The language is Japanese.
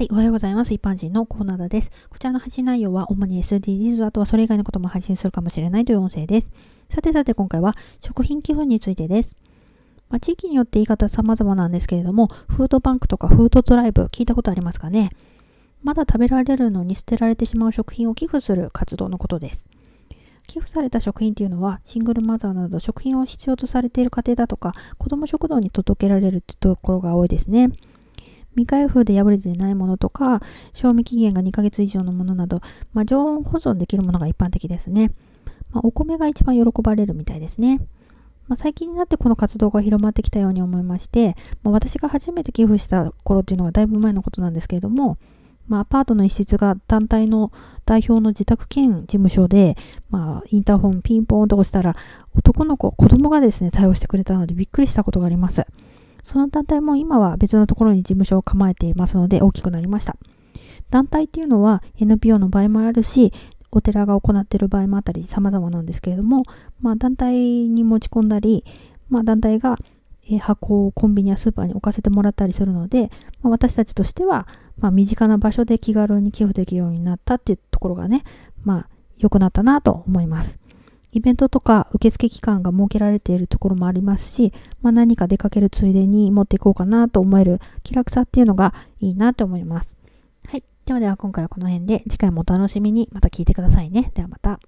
はい、おはようございます。一般人のコーナーです。こちらの配信内容は主に SDGs、あとはそれ以外のことも配信するかもしれないという音声です。さてさて今回は食品寄付についてです。まあ、地域によって言い方様々なんですけれども、フードバンクとかフードドライブ聞いたことありますかね？まだ食べられるのに捨てられてしまう食品を寄付する活動のことです。寄付された食品っていうのはシングルマザーなど食品を必要とされている家庭だとか子ども食堂に届けられるってところが多いですね。未開封で破れてないものとか、賞味期限が2ヶ月以上のものなど、まあ、常温保存できるものが一般的ですね。まあ、お米が一番喜ばれるみたいですね。まあ、最近になってこの活動が広まってきたように思いまして、まあ、私が初めて寄付した頃っていうのはだいぶ前のことなんですけれども、まあ、アパートの一室が団体の代表の自宅兼事務所で、まあ、インターホンピンポーンと押したら、男の子、子供がですね、対応してくれたのでびっくりしたことがあります。その団体も今は別のところに事務所を構えていますので大きくなりました。団体っていうのは NPO の場合もあるし、お寺が行っている場合もあったり様々なんですけれども、まあ団体に持ち込んだり、まあ団体が箱をコンビニやスーパーに置かせてもらったりするので、まあ、私たちとしては、ま、身近な場所で気軽に寄付できるようになったっていうところがね、まあ良くなったなと思います。イベントとか受付期間が設けられているところもありますし、まあ、何か出かけるついでに持っていこうかなと思える気楽さっていうのがいいなと思います。はい。ではでは今回はこの辺で次回もお楽しみにまた聞いてくださいね。ではまた。